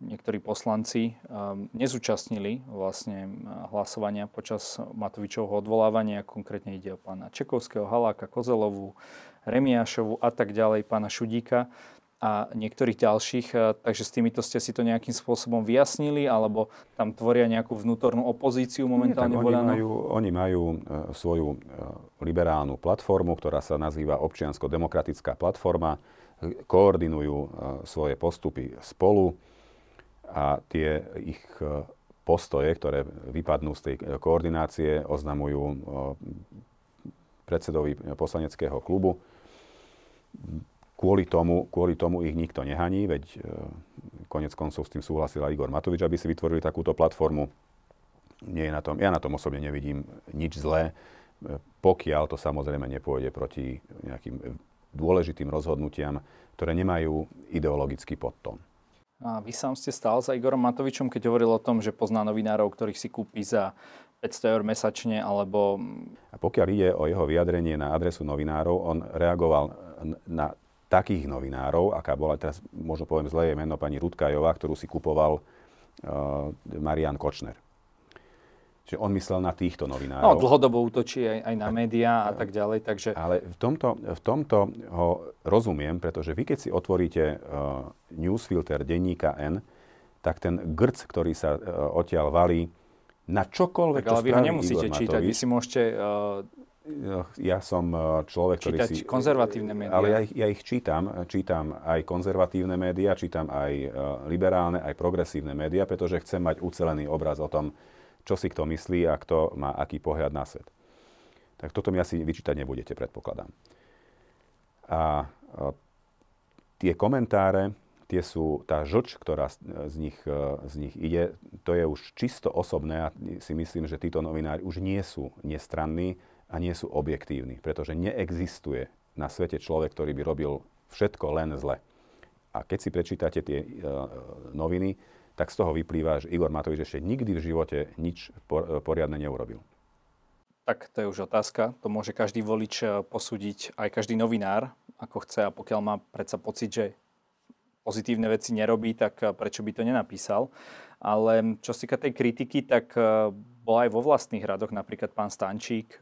niektorí poslanci um, nezúčastnili vlastne hlasovania počas Matovičovho odvolávania, konkrétne ide o pána Čekovského, Haláka, Kozelovu, Remiášovu a tak ďalej, pána Šudíka a niektorých ďalších. E, takže s týmito ste si to nejakým spôsobom vyjasnili, alebo tam tvoria nejakú vnútornú opozíciu momentálne Nie, oni majú, oni majú e, svoju e, liberálnu platformu, ktorá sa nazýva Občiansko-demokratická platforma, koordinujú svoje postupy spolu a tie ich postoje, ktoré vypadnú z tej koordinácie, oznamujú predsedovi poslaneckého klubu kvôli tomu, kvôli tomu ich nikto nehaní, veď e, konec koncov s tým súhlasil aj Igor Matovič, aby si vytvorili takúto platformu. Nie je na tom, ja na tom osobne nevidím nič zlé, e, pokiaľ to samozrejme nepôjde proti nejakým dôležitým rozhodnutiam, ktoré nemajú ideologický podtón. A vy sám ste stál za Igorom Matovičom, keď hovoril o tom, že pozná novinárov, ktorých si kúpi za 500 eur mesačne, alebo... A pokiaľ ide o jeho vyjadrenie na adresu novinárov, on reagoval na takých novinárov, aká bola, teraz možno poviem zlé meno pani Rudkajová, ktorú si kupoval uh, Marian Kočner. Čiže on myslel na týchto novinárov. No, dlhodobo útočí aj, aj na médiá a tak ďalej, takže... Ale v tomto, v tomto ho rozumiem, pretože vy keď si otvoríte uh, newsfilter denníka N, tak ten grc, ktorý sa uh, odtiaľ valí, na čokoľvek, tak, ale vy ho nemusíte Igor čítať, vy si môžete uh, ja som človek, ktorý si... konzervatívne médiá. Ale ja ich, ja ich čítam. Čítam aj konzervatívne médiá, čítam aj liberálne, aj progresívne médiá, pretože chcem mať ucelený obraz o tom, čo si kto myslí a kto má aký pohľad na svet. Tak toto mi asi vyčítať nebudete, predpokladám. A, a tie komentáre, tie sú, tá žlč, ktorá z nich, e, z nich ide, to je už čisto osobné a si myslím, že títo novinári už nie sú nestranní, a nie sú objektívni, pretože neexistuje na svete človek, ktorý by robil všetko len zle. A keď si prečítate tie uh, noviny, tak z toho vyplýva, že Igor Matovič ešte nikdy v živote nič por- poriadne neurobil. Tak to je už otázka. To môže každý volič e, posúdiť, aj každý novinár, ako chce. A pokiaľ má predsa pocit, že pozitívne veci nerobí, tak prečo by to nenapísal. Ale čo sa týka tej kritiky, tak bol aj vo vlastných radoch, napríklad pán Stančík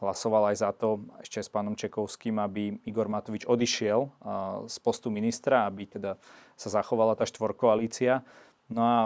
hlasoval aj za to, ešte s pánom Čekovským, aby Igor Matovič odišiel z postu ministra, aby teda sa zachovala tá štvorkoalícia. No a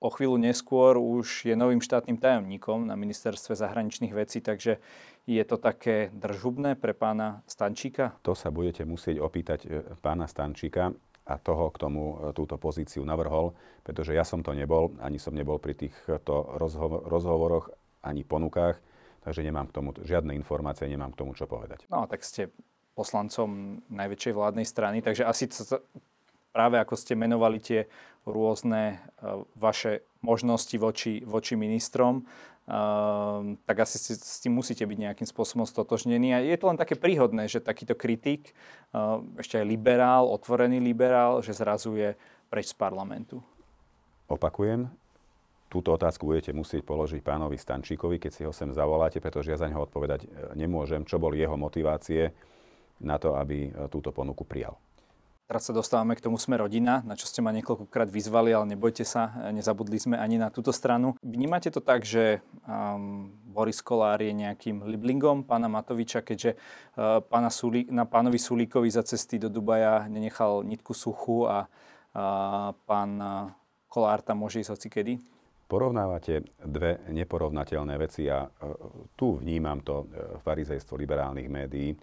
o chvíľu neskôr už je novým štátnym tajomníkom na ministerstve zahraničných vecí, takže je to také držubné pre pána Stančíka? To sa budete musieť opýtať e, pána Stančíka a toho, k tomu e, túto pozíciu navrhol, pretože ja som to nebol, ani som nebol pri týchto rozho- rozhovoroch, ani ponukách, takže nemám k tomu žiadne informácie, nemám k tomu čo povedať. No, tak ste poslancom najväčšej vládnej strany, takže asi práve ako ste menovali tie rôzne uh, vaše možnosti voči, voči ministrom, uh, tak asi si, s tým musíte byť nejakým spôsobom stotožnení. A je to len také príhodné, že takýto kritik, uh, ešte aj liberál, otvorený liberál, že zrazu je preč z parlamentu. Opakujem, túto otázku budete musieť položiť pánovi Stančíkovi, keď si ho sem zavoláte, pretože ja za neho odpovedať nemôžem, čo boli jeho motivácie na to, aby túto ponuku prijal. Teraz sa dostávame k tomu Sme rodina, na čo ste ma niekoľkokrát vyzvali, ale nebojte sa, nezabudli sme ani na túto stranu. Vnímate to tak, že um, Boris Kolár je nejakým liblingom pána Matoviča, keďže uh, pána Sulí, na pánovi Sulíkovi za cesty do Dubaja nenechal nitku suchu a uh, pán uh, Kolár tam môže ísť hocikedy? Porovnávate dve neporovnateľné veci a uh, tu vnímam to uh, farizejstvo liberálnych médií.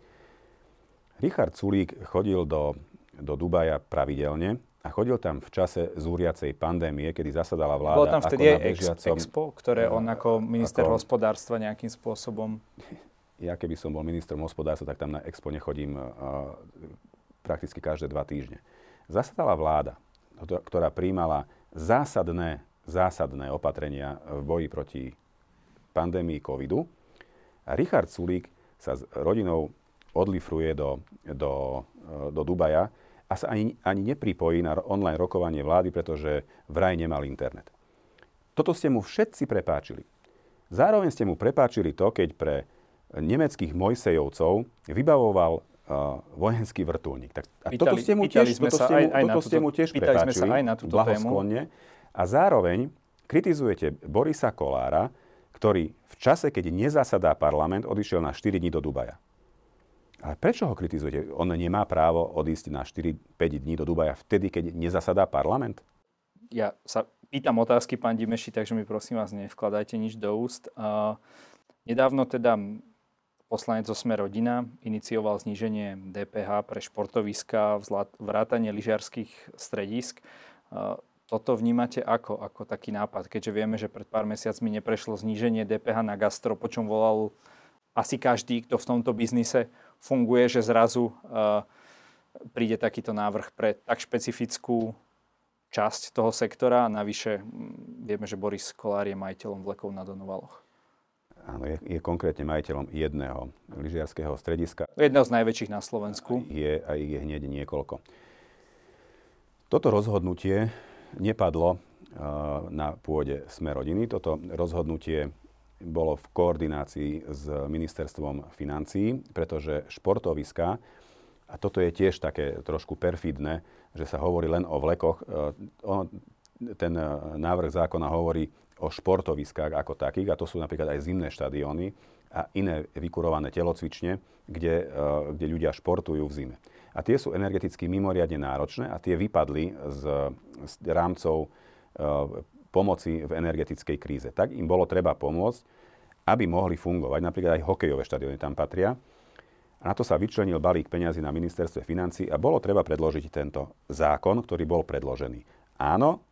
Richard Sulík chodil do do Dubaja pravidelne a chodil tam v čase zúriacej pandémie, kedy zasadala vláda. Bolo tam vtedy aj bežiacom, Expo, ktoré on ako minister ako, hospodárstva nejakým spôsobom... Ja keby som bol ministrom hospodárstva, tak tam na Expo nechodím uh, prakticky každé dva týždne. Zasadala vláda, ktorá príjmala zásadné, zásadné opatrenia v boji proti pandémii covidu. A Richard Sulík sa s rodinou odlifruje do, do, do Dubaja a sa ani, ani nepripojí na online rokovanie vlády, pretože vraj nemal internet. Toto ste mu všetci prepáčili. Zároveň ste mu prepáčili to, keď pre nemeckých Mojsejovcov vybavoval uh, vojenský vrtulník. Tak, a pýtali, toto ste mu tiež, toto ste mu, aj, aj toto ste mu tiež prepáčili, aj na túto blahosklonne. A zároveň kritizujete Borisa Kolára, ktorý v čase, keď nezasadá parlament, odišiel na 4 dní do Dubaja. Ale prečo ho kritizujete? On nemá právo odísť na 4-5 dní do Dubaja vtedy, keď nezasadá parlament? Ja sa pýtam otázky, pán Dimeši, takže mi prosím vás nevkladajte nič do úst. Uh, nedávno teda poslanec zo rodina inicioval zníženie DPH pre športoviska, vrátanie lyžiarských stredisk. Toto vnímate ako, ako taký nápad, keďže vieme, že pred pár mesiacmi neprešlo zníženie DPH na gastro, po čom volal asi každý, kto v tomto biznise funguje, že zrazu uh, príde takýto návrh pre tak špecifickú časť toho sektora. Navyše vieme, že Boris Kolár je majiteľom vlekov na Donovaloch. Áno, je, je konkrétne majiteľom jedného lyžiarského strediska. Jedného z najväčších na Slovensku. Je, a ich je hneď niekoľko. Toto rozhodnutie nepadlo uh, na pôde Sme rodiny. Toto rozhodnutie bolo v koordinácii s ministerstvom financií, pretože športoviska, a toto je tiež také trošku perfidné, že sa hovorí len o vlekoch, e, ten e, návrh zákona hovorí o športoviskách ako takých, a to sú napríklad aj zimné štadióny a iné vykurované telocvične, kde, kde ľudia športujú v zime. A tie sú energeticky mimoriadne náročné a tie vypadli z, z rámcov pomoci v energetickej kríze. Tak im bolo treba pomôcť, aby mohli fungovať. Napríklad aj hokejové štadióny tam patria. A na to sa vyčlenil balík peňazí na ministerstve financí a bolo treba predložiť tento zákon, ktorý bol predložený. Áno,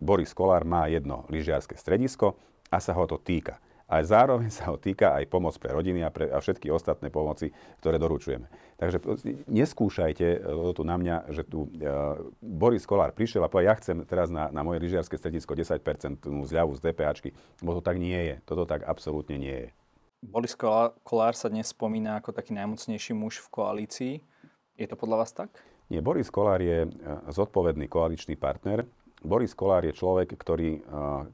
Boris Kolár má jedno lyžiarske stredisko a sa ho to týka ale zároveň sa ho týka aj pomoc pre rodiny a, pre, a všetky ostatné pomoci, ktoré doručujeme. Takže neskúšajte e, tu na mňa, že tu uh, Boris Kolár prišiel a povedal, ja chcem teraz na, na moje lyžiarske stredisko 10% zľavu z DPAčky, bo to tak nie je. Toto tak absolútne nie je. Boris Kolár sa dnes spomína ako taký najmocnejší muž v koalícii. Je to podľa vás tak? Nie, Boris Kolár je e, zodpovedný koaličný partner Boris Kolár je človek, ktorý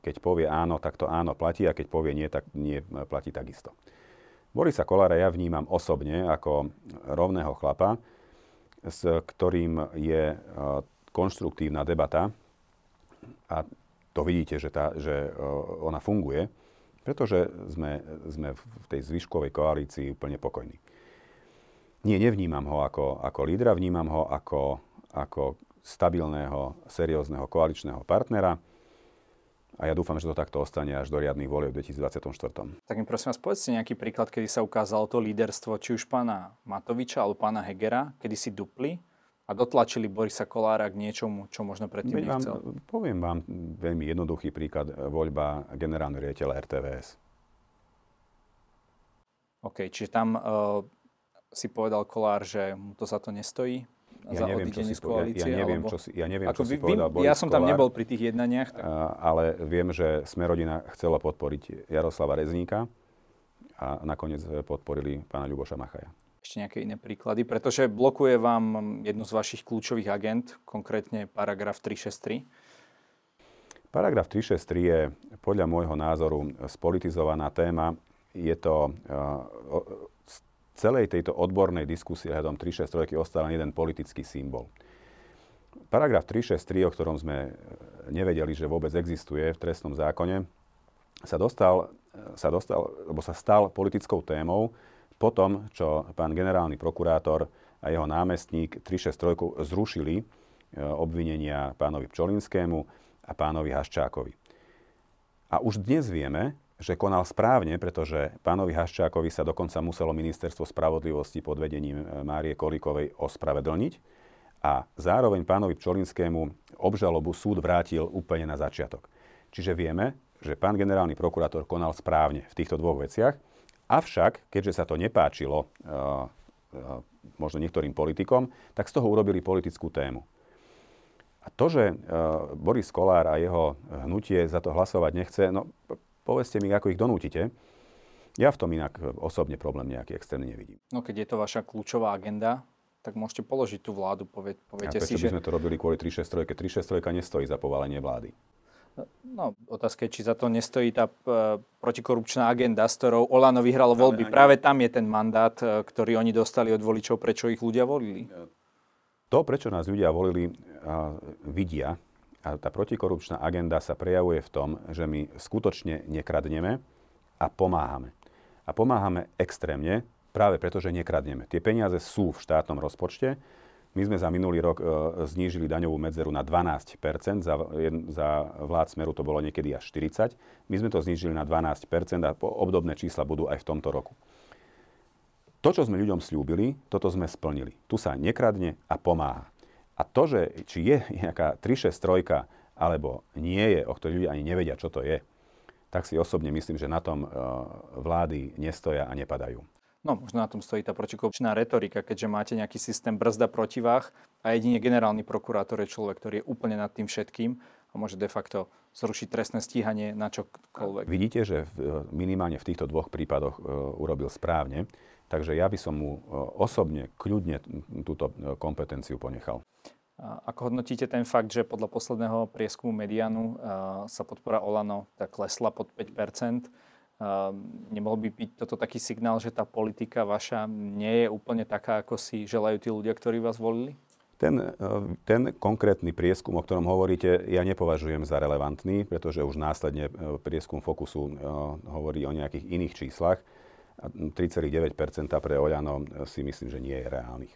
keď povie áno, tak to áno platí a keď povie nie, tak nie platí takisto. Borisa Kolára ja vnímam osobne ako rovného chlapa, s ktorým je konštruktívna debata a to vidíte, že, tá, že ona funguje, pretože sme, sme v tej zvyškovej koalícii úplne pokojní. Nie, nevnímam ho ako, ako lídra, vnímam ho ako, ako stabilného, seriózneho koaličného partnera a ja dúfam, že to takto ostane až do riadnych volieb v 2024. Tak mi prosím vás, povedzte nejaký príklad, kedy sa ukázalo to líderstvo či už pána Matoviča alebo pána Hegera, kedy si dupli a dotlačili Borisa Kolára k niečomu, čo možno predtým vám, nechcel. Poviem vám veľmi jednoduchý príklad, voľba generálneho riaditeľa RTVS. OK, čiže tam uh, si povedal Kolár, že mu to za to nestojí? Ja neviem, čo si, koalície, ja, ja neviem, alebo... čo si, ja neviem, čo si vy, povedal Boris Ja som tam Kolár, nebol pri tých jednaniach. Tak... Ale viem, že Smerodina chcela podporiť Jaroslava Rezníka a nakoniec podporili pána Ľuboša Machaja. Ešte nejaké iné príklady, pretože blokuje vám jednu z vašich kľúčových agent, konkrétne paragraf 363. Paragraf 363 je podľa môjho názoru spolitizovaná téma. Je to celej tejto odbornej diskusie hľadom 363 ostal len jeden politický symbol. Paragraf 363, o ktorom sme e, nevedeli, že vôbec existuje v trestnom zákone, sa dostal, e, sa dostal, lebo sa stal politickou témou po tom, čo pán generálny prokurátor a jeho námestník 363 zrušili e, obvinenia pánovi Pčolinskému a pánovi Haščákovi. A už dnes vieme, že konal správne, pretože pánovi Haščákovi sa dokonca muselo ministerstvo spravodlivosti pod vedením e, Márie Kolíkovej ospravedlniť a zároveň pánovi Pčolinskému obžalobu súd vrátil úplne na začiatok. Čiže vieme, že pán generálny prokurátor konal správne v týchto dvoch veciach, avšak, keďže sa to nepáčilo uh, uh, možno niektorým politikom, tak z toho urobili politickú tému. A to, že Boris Kolár a jeho hnutie za to hlasovať nechce, no Povedzte mi, ako ich donútite. Ja v tom inak osobne problém nejaký extrémny nevidím. No keď je to vaša kľúčová agenda, tak môžete položiť tú vládu, povie, poviete si, že... by sme to robili kvôli 363? 363 nestojí za povalenie vlády. No, otázka je, či za to nestojí tá e, protikorupčná agenda, s ktorou Olano vyhralo voľby. Práve tam je ten mandát, e, ktorý oni dostali od voličov, prečo ich ľudia volili. To, prečo nás ľudia volili, vidia a tá protikorupčná agenda sa prejavuje v tom, že my skutočne nekradneme a pomáhame. A pomáhame extrémne, práve preto, že nekradneme. Tie peniaze sú v štátnom rozpočte. My sme za minulý rok e, znížili daňovú medzeru na 12 za, za vlád Smeru to bolo niekedy až 40 My sme to znížili na 12% a obdobné čísla budú aj v tomto roku. To, čo sme ľuďom slúbili, toto sme splnili. Tu sa nekradne a pomáha. A to, že či je nejaká 363 alebo nie je, o ktorej ľudia ani nevedia, čo to je, tak si osobne myslím, že na tom uh, vlády nestoja a nepadajú. No, možno na tom stojí tá protikorupčná retorika, keďže máte nejaký systém brzda protivách a jedine generálny prokurátor je človek, ktorý je úplne nad tým všetkým a môže de facto zrušiť trestné stíhanie na čokoľvek. Vidíte, že v, minimálne v týchto dvoch prípadoch uh, urobil správne, takže ja by som mu uh, osobne kľudne túto kompetenciu ponechal. Ako hodnotíte ten fakt, že podľa posledného prieskumu Medianu sa podpora Olano tak klesla pod 5% Nemohol by byť toto taký signál, že tá politika vaša nie je úplne taká, ako si želajú tí ľudia, ktorí vás volili? Ten, e, ten konkrétny prieskum, o ktorom hovoríte, ja nepovažujem za relevantný, pretože už následne e, prieskum Fokusu e, hovorí o nejakých iných číslach. 3,9% pre Oľano si myslím, že nie je reálnych.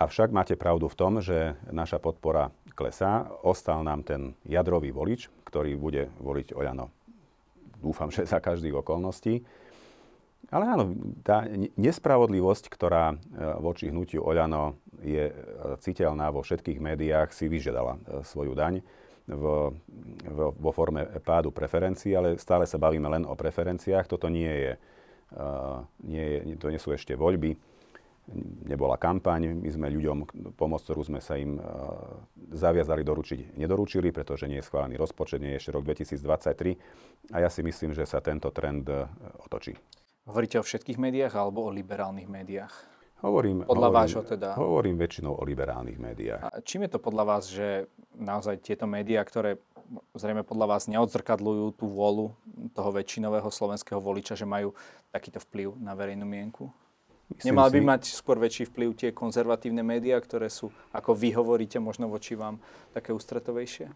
Avšak máte pravdu v tom, že naša podpora klesá. Ostal nám ten jadrový volič, ktorý bude voliť Oľano. Dúfam, že za každých okolností. Ale áno, tá nespravodlivosť, ktorá e, voči hnutiu Oľano je e, citeľná vo všetkých médiách, si vyžiadala e, svoju daň v, vo forme pádu preferencií, ale stále sa bavíme len o preferenciách. Toto nie je, nie je to nie sú ešte voľby nebola kampaň, my sme ľuďom pomoc, ktorú sme sa im uh, zaviazali doručiť, nedoručili, pretože nie je schválený rozpočet, nie je ešte rok 2023 a ja si myslím, že sa tento trend uh, otočí. Hovoríte o všetkých médiách alebo o liberálnych médiách? Hovorím, podľa hovorím, vášho teda? Hovorím väčšinou o liberálnych médiách. A čím je to podľa vás, že naozaj tieto médiá, ktoré zrejme podľa vás neodzrkadľujú tú vôľu toho väčšinového slovenského voliča, že majú takýto vplyv na verejnú mienku? Myslím Nemali by mať skôr väčší vplyv tie konzervatívne médiá, ktoré sú, ako vy hovoríte, možno voči vám také ústretovejšie?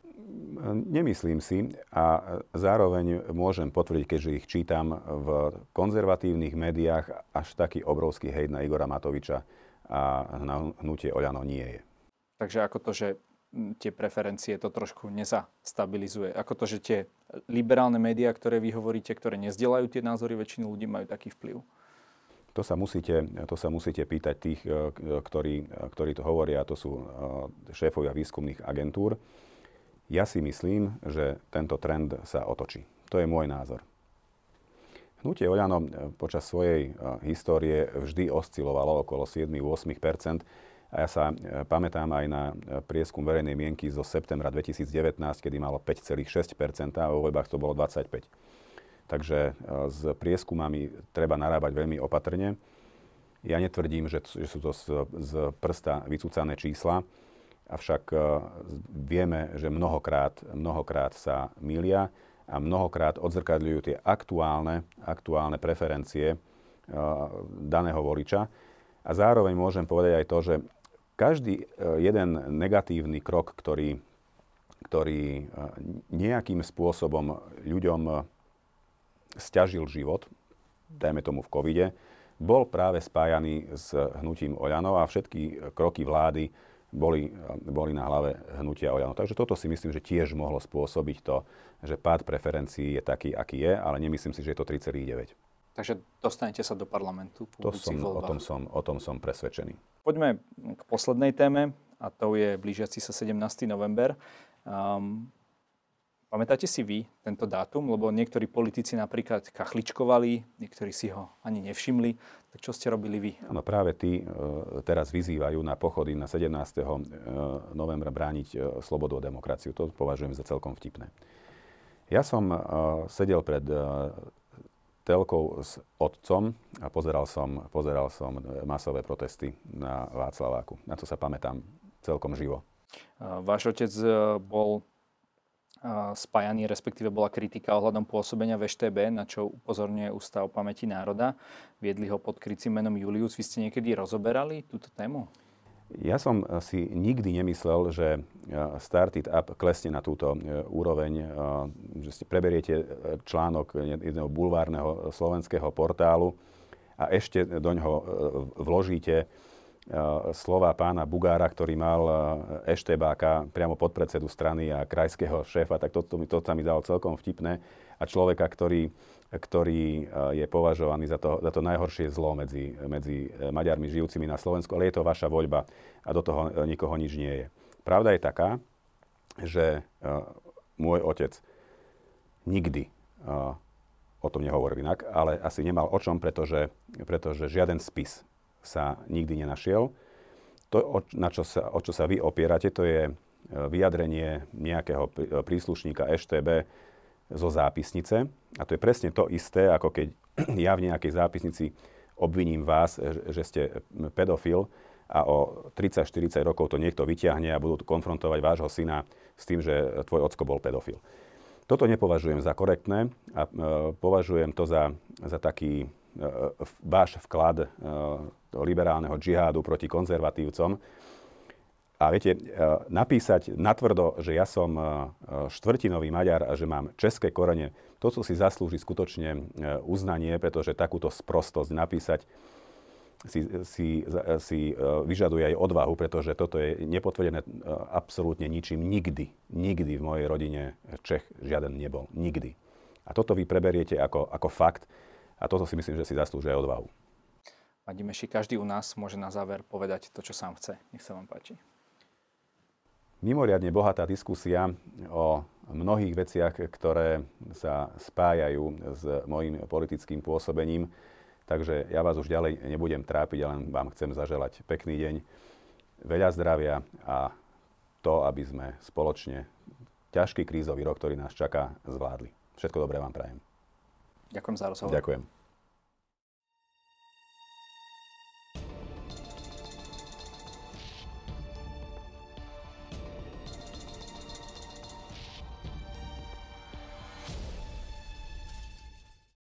Nemyslím si a zároveň môžem potvrdiť, keďže ich čítam v konzervatívnych médiách, až taký obrovský hejt na Igora Matoviča a na hnutie Oľano nie je. Takže ako to, že tie preferencie to trošku nezastabilizuje? Ako to, že tie liberálne médiá, ktoré vy hovoríte, ktoré nezdieľajú tie názory väčšiny ľudí, majú taký vplyv? To sa musíte, to sa musíte pýtať tých, e, ktorí, ktorí to hovoria, to sú e, šéfovia výskumných agentúr. Ja si myslím, že tento trend sa otočí. To je môj názor. Hnutie Oľano e, počas svojej histórie vždy oscilovalo okolo 7-8 a ja sa pamätám aj na prieskum verejnej mienky zo septembra 2019, kedy malo 5,6 a vo voľbách to bolo 25 Takže e, s prieskumami treba narábať veľmi opatrne. Ja netvrdím, že, sú to z, prsta vycúcané čísla, avšak e, vieme, že mnohokrát, mnohokrát sa milia a mnohokrát odzrkadľujú tie aktuálne, aktuálne preferencie e, daného voliča. A zároveň môžem povedať aj to, že každý jeden negatívny krok, ktorý, ktorý nejakým spôsobom ľuďom stiažil život, dajme tomu v covide, bol práve spájaný s hnutím Oľano a všetky kroky vlády boli, boli na hlave hnutia Oľano. Takže toto si myslím, že tiež mohlo spôsobiť to, že pád preferencií je taký, aký je, ale nemyslím si, že je to 3,9. Takže dostanete sa do parlamentu to som, o, tom som, o tom som presvedčený. Poďme k poslednej téme a to je blížiaci sa 17. november. Um, Pamätáte si vy tento dátum? Lebo niektorí politici napríklad kachličkovali, niektorí si ho ani nevšimli. Tak čo ste robili vy? No práve tí e, teraz vyzývajú na pochody na 17. E, novembra brániť e, slobodu a demokraciu. To považujem za celkom vtipné. Ja som sedel pred telkou s otcom a pozeral som, pozeral som masové protesty na Václaváku. Na to sa pamätám celkom živo. Váš otec e, bol spájaný, respektíve bola kritika ohľadom pôsobenia VŠTB, na čo upozorňuje Ústav pamäti národa. Viedli ho pod krycím menom Julius. Vy ste niekedy rozoberali túto tému? Ja som si nikdy nemyslel, že e, Start It Up klesne na túto e, úroveň, že si preberiete článok jedného bulvárneho slovenského portálu a ešte do ňoho vložíte slova pána Bugára, ktorý mal eštebáka priamo podpredsedu strany a krajského šéfa, tak toto mi, to mi dalo celkom vtipné. A človeka, ktorý, ktorý je považovaný za to, za to najhoršie zlo medzi, medzi Maďarmi žijúcimi na Slovensku, ale je to vaša voľba a do toho nikoho nič nie je. Pravda je taká, že môj otec nikdy o tom nehovoril inak, ale asi nemal o čom, pretože, pretože žiaden spis sa nikdy nenašiel. To, na čo sa, o čo sa vy opierate, to je e, vyjadrenie nejakého príslušníka EŠTB zo zápisnice. A to je presne to isté, ako keď ja v nejakej zápisnici obviním vás, že ste pedofil a o 30-40 rokov to niekto vyťahne a budú konfrontovať vášho syna s tým, že tvoj ocko bol pedofil. Toto nepovažujem za korektné a e, považujem to za, za taký E, váš vklad e, liberálneho džihádu proti konzervatívcom. A viete, e, napísať natvrdo, že ja som štvrtinový Maďar a že mám české korene, to, si zaslúži skutočne uznanie, pretože takúto sprostosť napísať si, si, si vyžaduje aj odvahu, pretože toto je nepotvrdené absolútne ničím. Nikdy, nikdy v mojej rodine Čech žiaden nebol. Nikdy. A toto vy preberiete ako, ako fakt. A toto si myslím, že si zaslúžia aj odvahu. Meši, každý u nás môže na záver povedať to, čo sám chce. Nech sa vám páči. Mimoriadne bohatá diskusia o mnohých veciach, ktoré sa spájajú s mojim politickým pôsobením. Takže ja vás už ďalej nebudem trápiť, len vám chcem zaželať pekný deň, veľa zdravia a to, aby sme spoločne ťažký krízový rok, ktorý nás čaká, zvládli. Všetko dobré vám prajem. Ďakujem za rozhovor. Ďakujem.